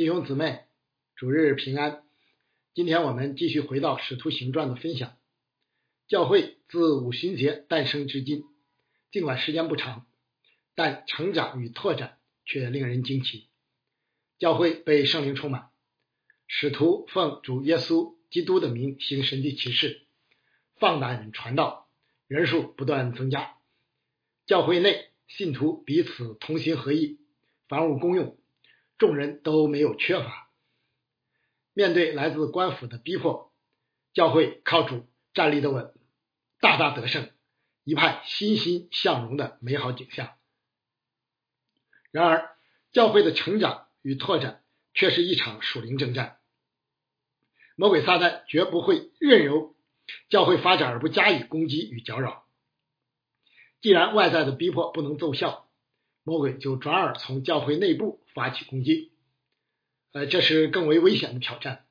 弟兄姊妹，主日平安。今天我们继续回到《使徒行传》的分享。教会自五旬节诞生至今，尽管时间不长，但成长与拓展却令人惊奇。教会被圣灵充满，使徒奉主耶稣基督的名行神迹奇事，放胆传道，人数不断增加。教会内信徒彼此同心合意，房屋公用，众人都没有缺乏。面对来自官府的逼迫，教会靠主站立的稳，大大得胜，一派欣欣向荣的美好景象。然而，教会的成长与拓展却是一场属灵征战。魔鬼撒旦绝不会任由教会发展而不加以攻击与搅扰。既然外在的逼迫不能奏效，魔鬼就转而从教会内部发起攻击。呃，这是更为危险的挑战。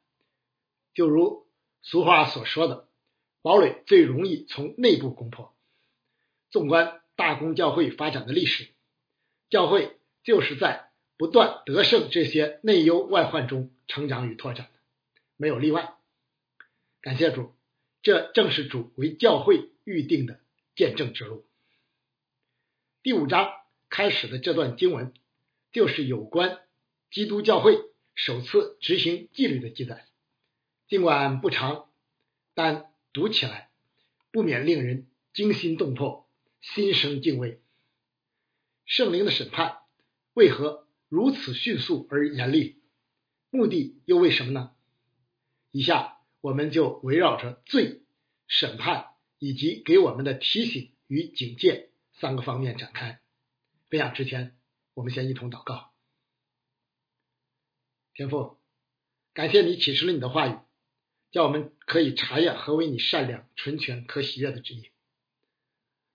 就如俗话所说的，堡垒最容易从内部攻破。纵观大公教会发展的历史，教会就是在不断得胜这些内忧外患中成长与拓展的，没有例外。感谢主，这正是主为教会预定的见证之路。第五章开始的这段经文，就是有关基督教会。首次执行纪律的记载，尽管不长，但读起来不免令人惊心动魄、心生敬畏。圣灵的审判为何如此迅速而严厉？目的又为什么呢？以下我们就围绕着罪、审判以及给我们的提醒与警戒三个方面展开。分享之前，我们先一同祷告。天父，感谢你启示了你的话语，叫我们可以查验何为你善良、纯全、可喜悦的旨意。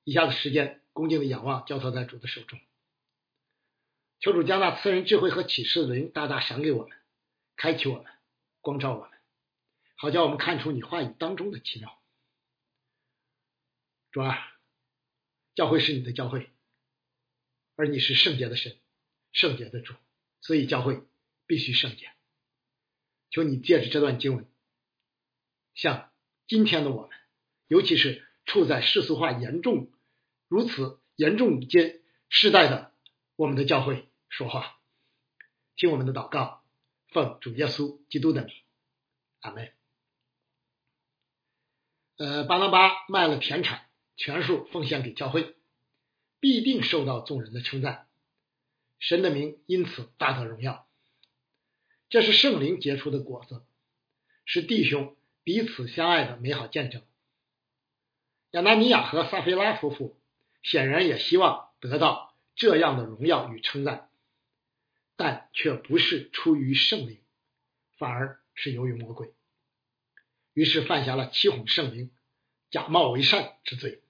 以下的时间，恭敬的仰望，交托在主的手中。求主将那赐人智慧和启示的灵大大赏给我们，开启我们，光照我们，好叫我们看出你话语当中的奇妙。主啊，教会是你的教会，而你是圣洁的神，圣洁的主，所以教会。必须圣洁。求你借着这段经文，向今天的我们，尤其是处在世俗化严重、如此严重阶世代的我们的教会说话，听我们的祷告，奉主耶稣基督的名，阿门。呃，巴拿巴卖了田产，全数奉献给教会，必定受到众人的称赞，神的名因此大得荣耀。这是圣灵结出的果子，是弟兄彼此相爱的美好见证。亚拿尼亚和撒菲拉夫妇显然也希望得到这样的荣耀与称赞，但却不是出于圣灵，反而是由于魔鬼，于是犯下了欺哄圣灵、假冒为善之罪，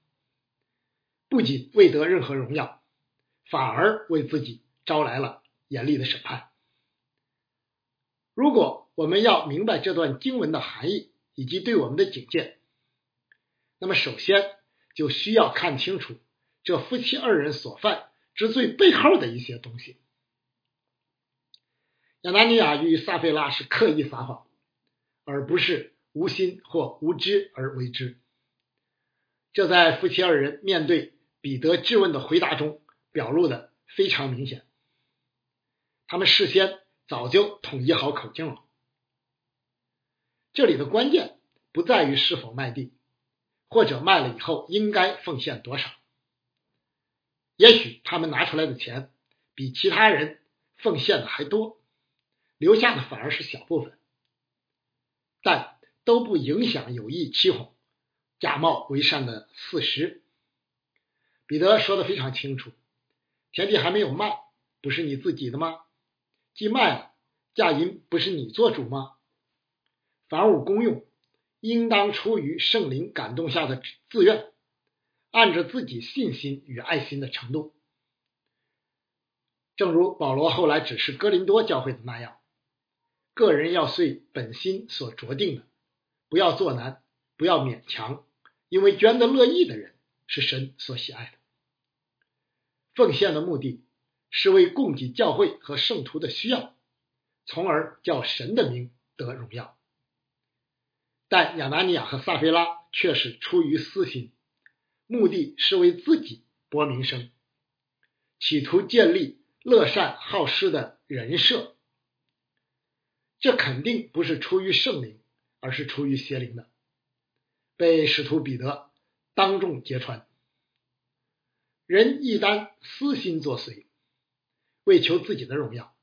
不仅未得任何荣耀，反而为自己招来了严厉的审判。如果我们要明白这段经文的含义以及对我们的警戒，那么首先就需要看清楚这夫妻二人所犯之罪背后的一些东西。亚拿尼亚与撒菲拉是刻意撒谎，而不是无心或无知而为之。这在夫妻二人面对彼得质问的回答中表露的非常明显。他们事先。早就统一好口径了。这里的关键不在于是否卖地，或者卖了以后应该奉献多少。也许他们拿出来的钱比其他人奉献的还多，留下的反而是小部分，但都不影响有意欺哄、假冒为善的事实。彼得说的非常清楚：田地还没有卖，不是你自己的吗？既卖了，嫁银不是你做主吗？凡物公用，应当出于圣灵感动下的自愿，按着自己信心与爱心的程度。正如保罗后来指示哥林多教会的那样，个人要随本心所着定的，不要做难，不要勉强，因为捐得乐意的人是神所喜爱的。奉献的目的。是为供给教会和圣徒的需要，从而叫神的名得荣耀。但亚拿尼亚和撒菲拉却是出于私心，目的是为自己博名声，企图建立乐善好施的人设。这肯定不是出于圣灵，而是出于邪灵的，被使徒彼得当众揭穿。人一旦私心作祟，为求自己的荣耀，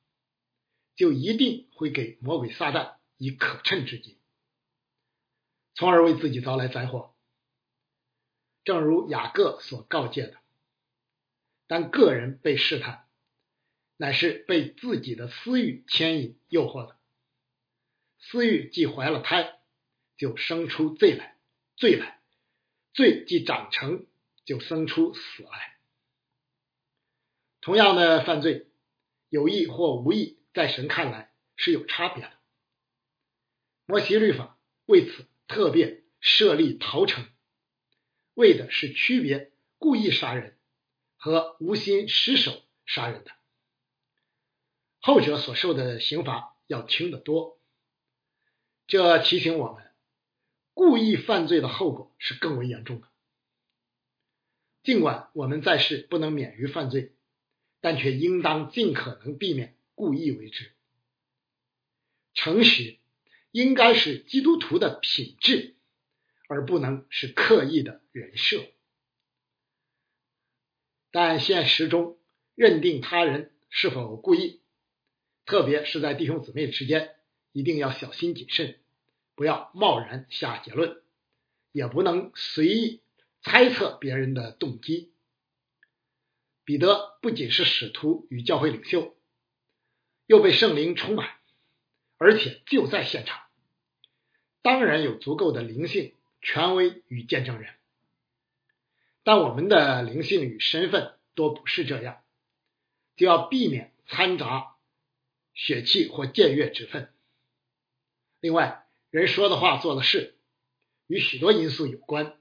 就一定会给魔鬼撒旦以可乘之机，从而为自己招来灾祸。正如雅各所告诫的，当个人被试探，乃是被自己的私欲牵引诱惑的。私欲既怀了胎，就生出罪来；罪来，罪既长成，就生出死来。同样的犯罪，有意或无意，在神看来是有差别的。摩西律法为此特别设立逃城，为的是区别故意杀人和无心失手杀人的，后者所受的刑罚要轻得多。这提醒我们，故意犯罪的后果是更为严重的。尽管我们在世不能免于犯罪。但却应当尽可能避免故意为之。诚实应该是基督徒的品质，而不能是刻意的人设。但现实中认定他人是否故意，特别是在弟兄姊妹之间，一定要小心谨慎，不要贸然下结论，也不能随意猜测别人的动机。彼得不仅是使徒与教会领袖，又被圣灵充满，而且就在现场，当然有足够的灵性、权威与见证人。但我们的灵性与身份都不是这样，就要避免掺杂血气或僭越之分。另外，人说的话、做的事与许多因素有关，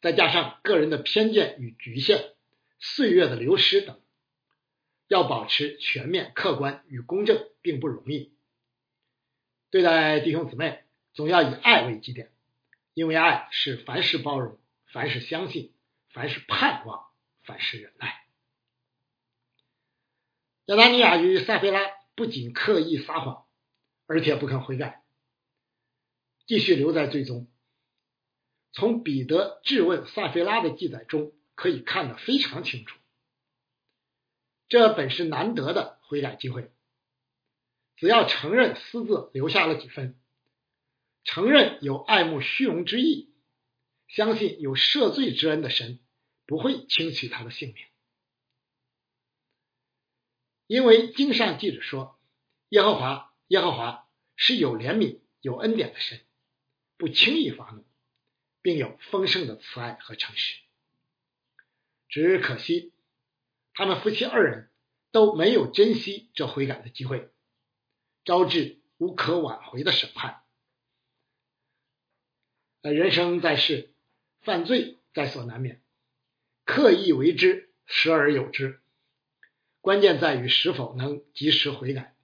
再加上个人的偏见与局限。岁月的流失等，要保持全面、客观与公正，并不容易。对待弟兄姊妹，总要以爱为基点，因为爱是凡事包容，凡事相信，凡事盼望，凡事忍耐。亚当尼亚与撒菲拉不仅刻意撒谎，而且不肯悔改，继续留在最终。从彼得质问撒菲拉的记载中。可以看得非常清楚，这本是难得的悔改机会。只要承认私自留下了几分，承认有爱慕虚荣之意，相信有赦罪之恩的神不会轻取他的性命，因为经上记着说，耶和华耶和华是有怜悯、有恩典的神，不轻易发怒，并有丰盛的慈爱和诚实。只可惜，他们夫妻二人都没有珍惜这悔改的机会，招致无可挽回的审判。人生在世，犯罪在所难免，刻意为之，时而有之。关键在于是否能及时悔改，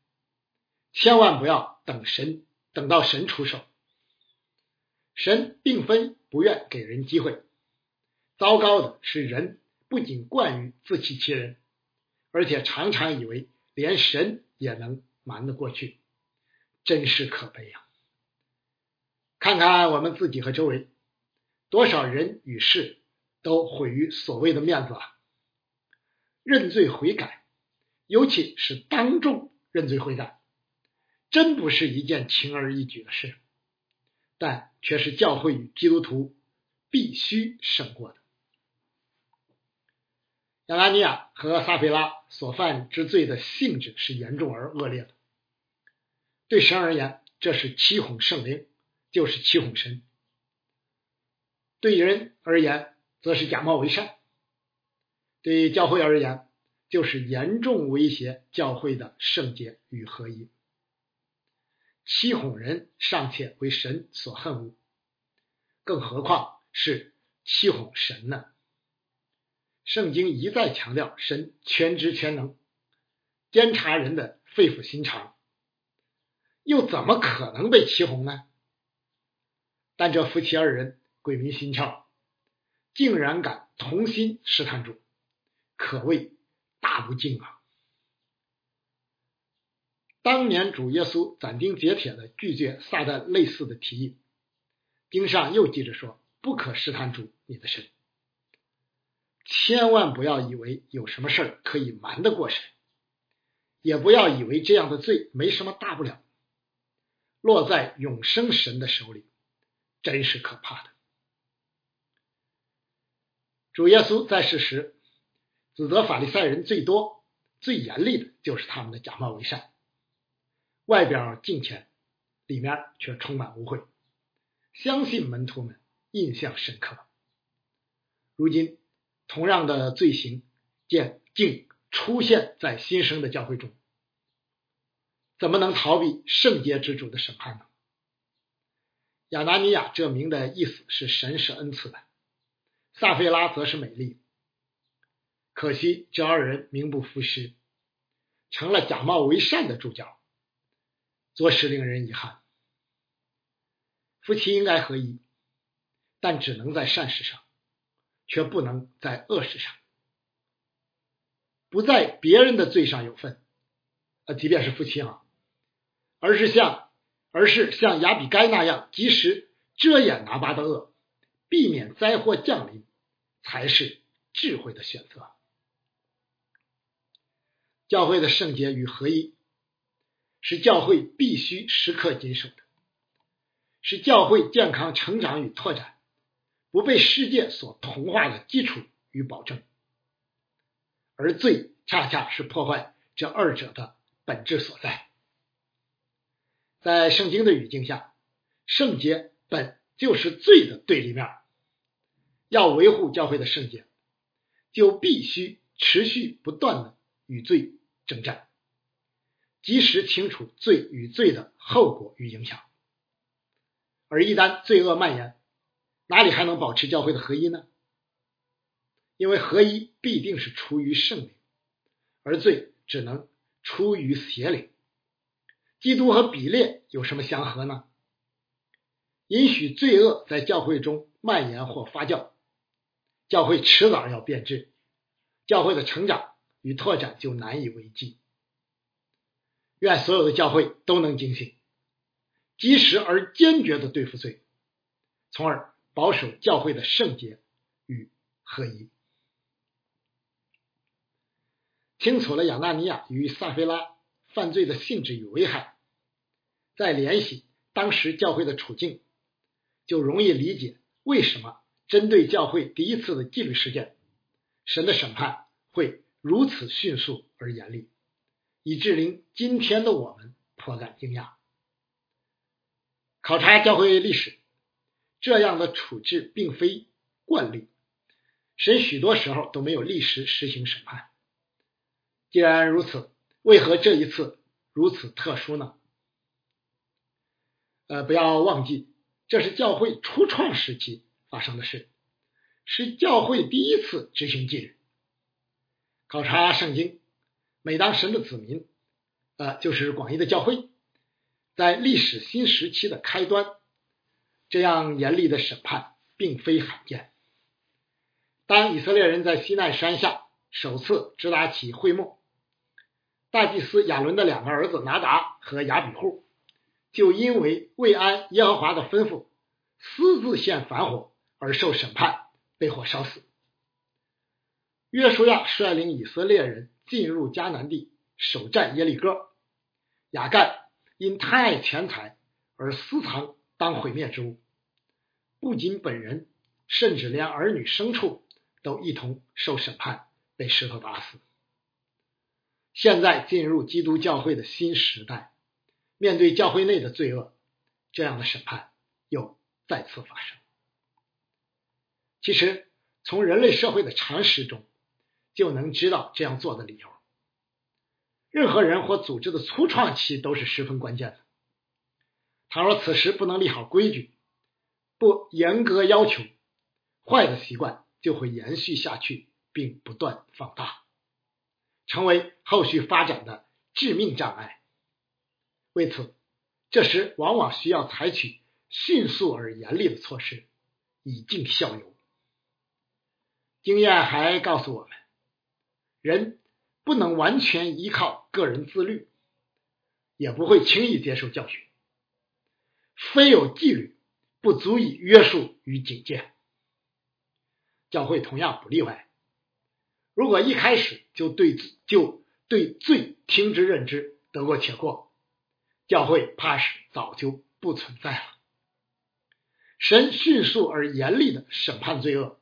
千万不要等神等到神出手。神并非不愿给人机会，糟糕的是人。不仅惯于自欺欺人，而且常常以为连神也能瞒得过去，真是可悲呀！看看我们自己和周围，多少人与事都毁于所谓的面子啊！认罪悔改，尤其是当众认罪悔改，真不是一件轻而易举的事，但却是教会与基督徒必须胜过的。亚拿尼亚和撒菲拉所犯之罪的性质是严重而恶劣的。对神而言，这是欺哄圣灵，就是欺哄神；对人而言，则是假冒为善；对教会而言，就是严重威胁教会的圣洁与合一。欺哄人尚且为神所恨恶，更何况是欺哄神呢？圣经一再强调，神全知全能，监察人的肺腑心肠，又怎么可能被起哄呢？但这夫妻二人鬼迷心窍，竟然敢同心试探主，可谓大不敬啊！当年主耶稣斩钉截铁的拒绝撒旦类似的提议，经上又记着说：“不可试探主你的神。”千万不要以为有什么事儿可以瞒得过神，也不要以为这样的罪没什么大不了。落在永生神的手里，真是可怕的。主耶稣在世时，指责法利赛人最多、最严厉的就是他们的假冒为善，外表敬虔，里面却充满污秽，相信门徒们印象深刻。如今。同样的罪行，见竟出现在新生的教会中，怎么能逃避圣洁之主的审判呢？亚拿尼亚这名的意思是神是恩赐的，撒菲拉则是美丽。可惜这二人名不副实，成了假冒为善的主角，着实令人遗憾。夫妻应该合一，但只能在善事上。却不能在恶事上，不在别人的罪上有份，呃，即便是夫妻啊，而是像，而是像亚比该那样及时遮掩拿巴的恶，避免灾祸降临，才是智慧的选择。教会的圣洁与合一，是教会必须时刻谨守的，是教会健康成长与拓展。不被世界所同化的基础与保证，而罪恰恰是破坏这二者的本质所在。在圣经的语境下，圣洁本就是罪的对立面。要维护教会的圣洁，就必须持续不断的与罪征战，及时清楚罪与罪的后果与影响。而一旦罪恶蔓延，哪里还能保持教会的合一呢？因为合一必定是出于圣灵，而罪只能出于邪灵。基督和比列有什么相合呢？允许罪恶在教会中蔓延或发酵，教会迟早要变质，教会的成长与拓展就难以为继。愿所有的教会都能警醒，及时而坚决的对付罪，从而。保守教会的圣洁与合一，清楚了亚纳尼亚与撒菲拉犯罪的性质与危害，再联系当时教会的处境，就容易理解为什么针对教会第一次的纪律事件，神的审判会如此迅速而严厉，以致令今天的我们颇感惊讶。考察教会历史。这样的处置并非惯例，神许多时候都没有立时实行审判。既然如此，为何这一次如此特殊呢？呃，不要忘记，这是教会初创时期发生的事，是教会第一次执行纪律。考察圣经，每当神的子民，呃，就是广义的教会，在历史新时期的开端。这样严厉的审判并非罕见。当以色列人在西奈山下首次直达起会幕，大祭司亚伦的两个儿子拿达和亚比户，就因为未按耶和华的吩咐，私自献反火而受审判，被火烧死。约书亚率领以色列人进入迦南地，首战耶利哥。亚干因贪爱钱财而私藏。当毁灭之物，不仅本人，甚至连儿女牲畜都一同受审判，被石头打死。现在进入基督教会的新时代，面对教会内的罪恶，这样的审判又再次发生。其实，从人类社会的常识中，就能知道这样做的理由。任何人或组织的初创期都是十分关键的。倘若此时不能立好规矩，不严格要求，坏的习惯就会延续下去，并不断放大，成为后续发展的致命障碍。为此，这时往往需要采取迅速而严厉的措施，以儆效尤。经验还告诉我们，人不能完全依靠个人自律，也不会轻易接受教训。非有纪律，不足以约束与警戒。教会同样不例外。如果一开始就对就对罪听之任之，得过且过，教会怕是早就不存在了。神迅速而严厉的审判罪恶。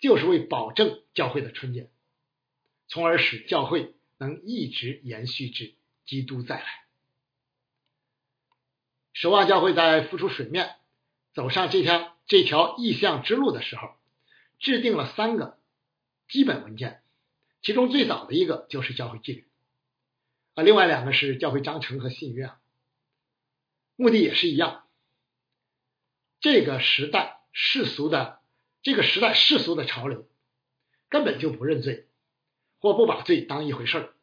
就是为保证教会的纯洁，从而使教会能一直延续至基督再来。守望教会在浮出水面、走上这条这条意向之路的时候，制定了三个基本文件，其中最早的一个就是教会纪律，啊，另外两个是教会章程和信约，目的也是一样。这个时代世俗的。这个时代世俗的潮流根本就不认罪，或不把罪当一回事儿，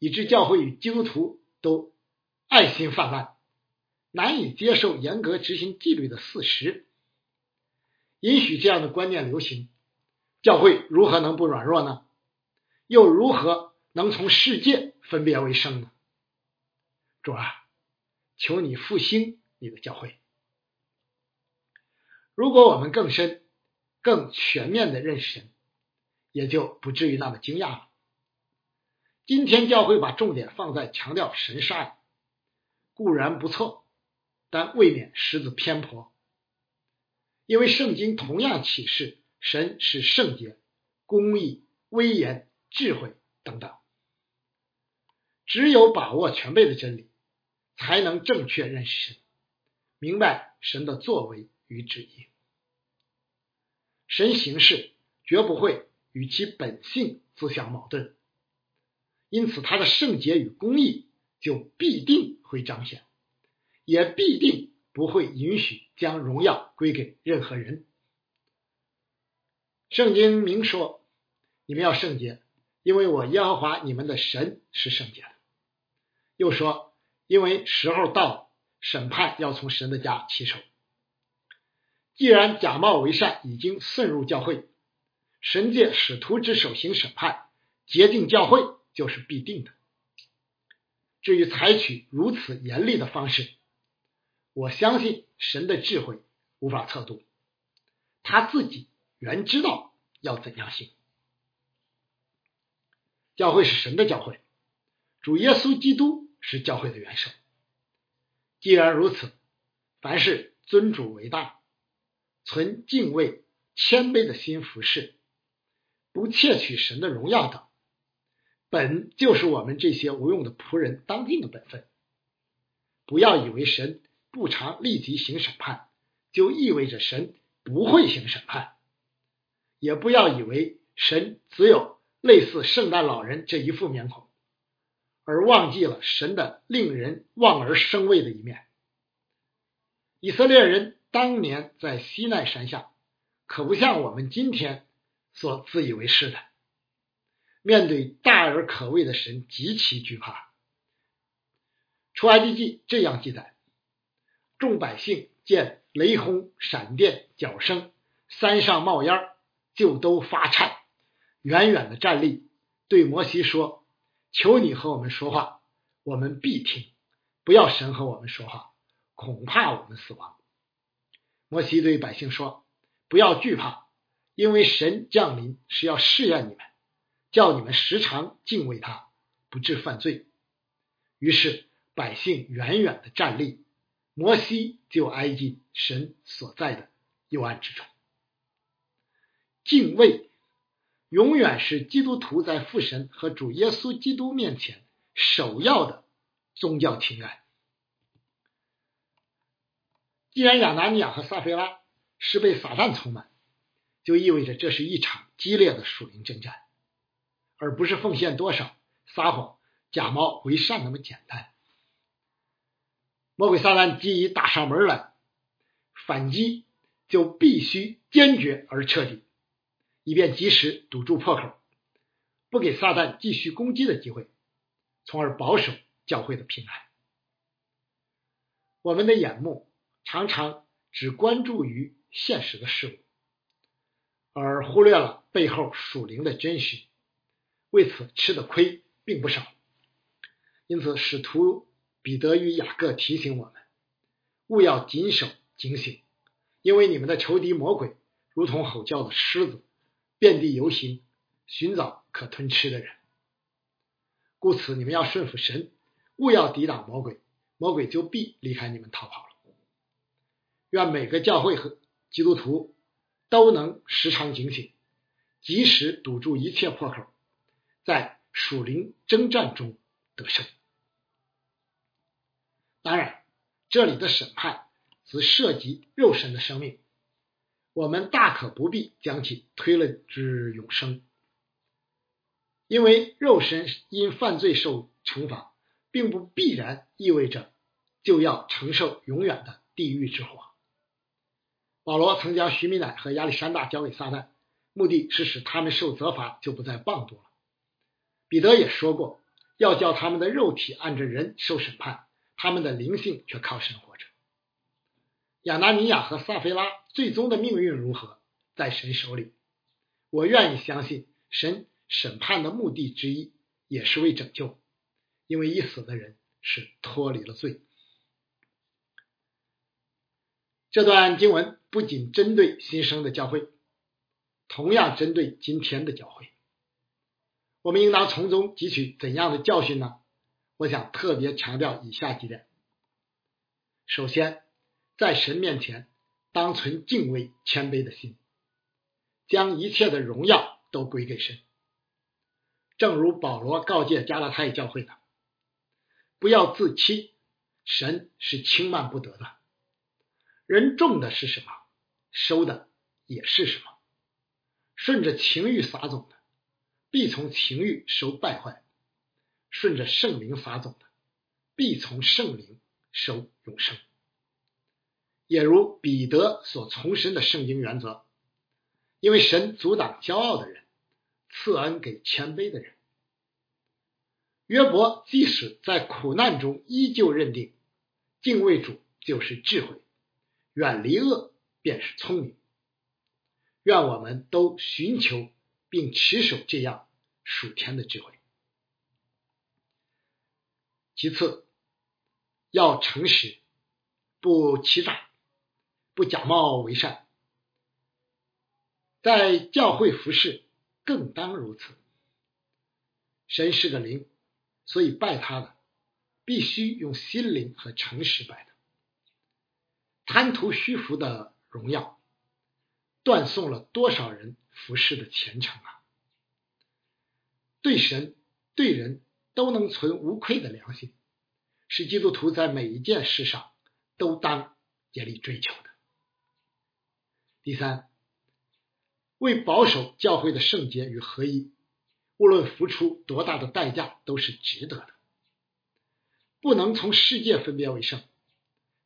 以致教会与基督徒都爱心泛滥，难以接受严格执行纪律的事实。允许这样的观念流行，教会如何能不软弱呢？又如何能从世界分别为圣呢？主啊，求你复兴你的教会。如果我们更深。更全面的认识神，也就不至于那么惊讶了。今天教会把重点放在强调神是爱，固然不错，但未免失子偏颇。因为圣经同样启示神是圣洁、公义、威严、智慧等等。只有把握全备的真理，才能正确认识神，明白神的作为与旨意。神行事绝不会与其本性自相矛盾，因此他的圣洁与公义就必定会彰显，也必定不会允许将荣耀归给任何人。圣经明说：“你们要圣洁，因为我耶和华你们的神是圣洁的。”又说：“因为时候到了，审判要从神的家起手。”既然假冒为善已经渗入教会，神界使徒之手行审判，洁净教会就是必定的。至于采取如此严厉的方式，我相信神的智慧无法测度，他自己原知道要怎样行。教会是神的教会，主耶稣基督是教会的元首。既然如此，凡是尊主为大。存敬畏、谦卑的心服侍，不窃取神的荣耀等，本就是我们这些无用的仆人当尽的本分。不要以为神不常立即行审判，就意味着神不会行审判；也不要以为神只有类似圣诞老人这一副面孔，而忘记了神的令人望而生畏的一面。以色列人。当年在西奈山下，可不像我们今天所自以为是的，面对大而可畏的神极其惧怕。出埃及记这样记载：众百姓见雷轰、闪电、脚声，山上冒烟，就都发颤，远远的站立，对摩西说：“求你和我们说话，我们必听；不要神和我们说话，恐怕我们死亡。”摩西对百姓说：“不要惧怕，因为神降临是要试验你们，叫你们时常敬畏他，不致犯罪。”于是百姓远远的站立，摩西就挨近神所在的幽暗之中。敬畏永远是基督徒在父神和主耶稣基督面前首要的宗教情感。既然亚拿尼亚和撒菲拉是被撒旦充满，就意味着这是一场激烈的属灵征战，而不是奉献多少、撒谎、假冒为善那么简单。魔鬼撒旦既已打上门来，反击就必须坚决而彻底，以便及时堵住破口，不给撒旦继续攻击的机会，从而保守教会的平安。我们的眼目常常只关注于现实的事物，而忽略了背后属灵的真实，为此吃的亏并不少。因此，使徒彼得与雅各提醒我们，勿要谨守警醒，因为你们的仇敌魔鬼如同吼叫的狮子，遍地游行，寻找可吞吃的人。故此，你们要顺服神，勿要抵挡魔鬼，魔鬼就必离开你们逃跑了。愿每个教会和基督徒都能时常警醒，及时堵住一切破口，在属灵征战中得胜。当然，这里的审判只涉及肉身的生命，我们大可不必将其推论至永生。因为肉身因犯罪受惩罚，并不必然意味着就要承受永远的地狱之火。保罗曾将徐米乃和亚历山大交给撒旦，目的是使他们受责罚就不再棒读了。彼得也说过，要叫他们的肉体按着人受审判，他们的灵性却靠神活着。亚拿尼亚和撒菲拉最终的命运如何，在神手里。我愿意相信神。审判的目的之一也是为拯救，因为已死的人是脱离了罪。这段经文不仅针对新生的教会，同样针对今天的教会。我们应当从中汲取怎样的教训呢？我想特别强调以下几点：首先，在神面前当存敬畏、谦卑的心，将一切的荣耀都归给神。正如保罗告诫加拉太教会的：“不要自欺，神是轻慢不得的。人重的是什么，收的也是什么。顺着情欲撒种的，必从情欲收败坏；顺着圣灵撒种的，必从圣灵收永生。”也如彼得所重申的圣经原则：因为神阻挡骄傲的人。赐恩给谦卑的人。约伯即使在苦难中，依旧认定敬畏主就是智慧，远离恶便是聪明。愿我们都寻求并持守这样属天的智慧。其次，要诚实，不欺诈，不假冒为善，在教会服侍。更当如此。神是个灵，所以拜他的必须用心灵和诚实拜的。贪图虚浮的荣耀，断送了多少人服侍的前程啊！对神对人都能存无愧的良心，是基督徒在每一件事上都当竭力追求的。第三。为保守教会的圣洁与合一，无论付出多大的代价都是值得的。不能从世界分别为圣，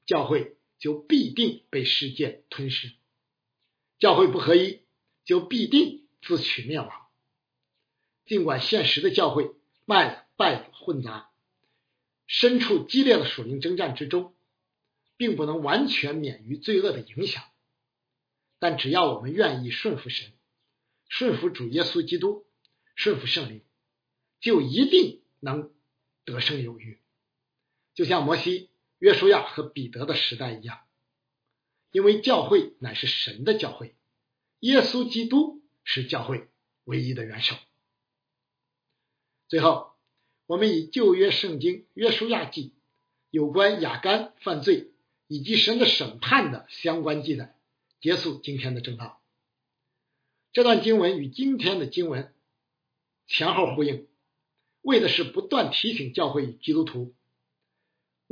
教会就必定被世界吞噬；教会不合一，就必定自取灭亡。尽管现实的教会麦子败混杂，身处激烈的属灵征战之中，并不能完全免于罪恶的影响。但只要我们愿意顺服神，顺服主耶稣基督，顺服圣灵，就一定能得胜有余。就像摩西、约书亚和彼得的时代一样，因为教会乃是神的教会，耶稣基督是教会唯一的元首。最后，我们以旧约圣经约书亚记有关亚干犯罪以及神的审判的相关记载。结束今天的正道。这段经文与今天的经文前后呼应，为的是不断提醒教会与基督徒，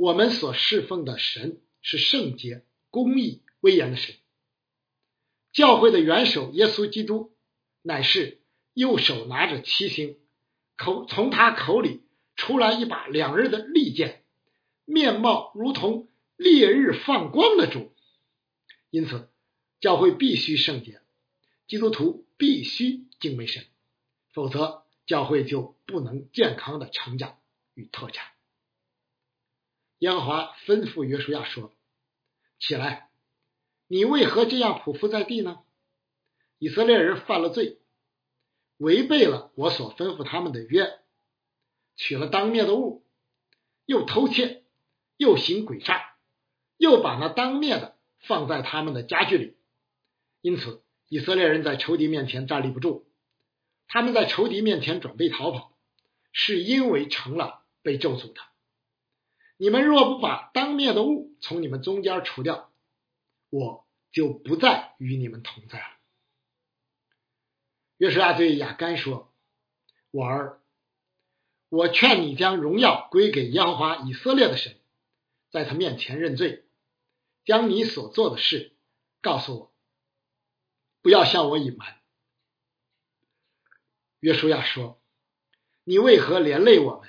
我们所侍奉的神是圣洁、公义、威严的神。教会的元首耶稣基督乃是右手拿着七星，口从他口里出来一把两刃的利剑，面貌如同烈日放光的主。因此。教会必须圣洁，基督徒必须敬畏神，否则教会就不能健康的成长与拓展。耶和华吩咐约书亚说：“起来，你为何这样匍匐在地呢？以色列人犯了罪，违背了我所吩咐他们的约，取了当面的物，又偷窃，又行诡诈，又把那当面的放在他们的家具里。因此，以色列人在仇敌面前站立不住，他们在仇敌面前准备逃跑，是因为成了被咒诅的。”你们若不把当灭的物从你们中间除掉，我就不再与你们同在了。约书亚对亚干说：“我儿，我劝你将荣耀归给耶和华以色列的神，在他面前认罪，将你所做的事告诉我，不要向我隐瞒。”约书亚说：“你为何连累我们？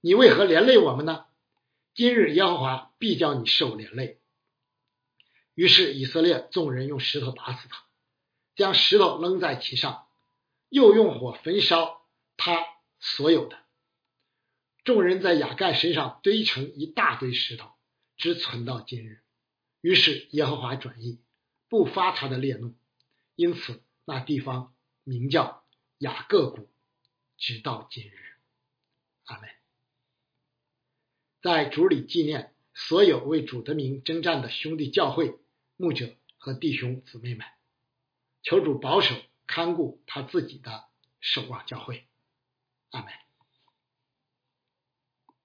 你为何连累我们呢？”今日耶和华必叫你受连累。于是以色列众人用石头打死他，将石头扔在其上，又用火焚烧他所有的。众人在雅干身上堆成一大堆石头，只存到今日。于是耶和华转意，不发他的烈怒，因此那地方名叫雅各谷，直到今日。阿门。在主里纪念所有为主的名征战的兄弟教会、牧者和弟兄姊妹们，求主保守看顾他自己的守望教会。阿门。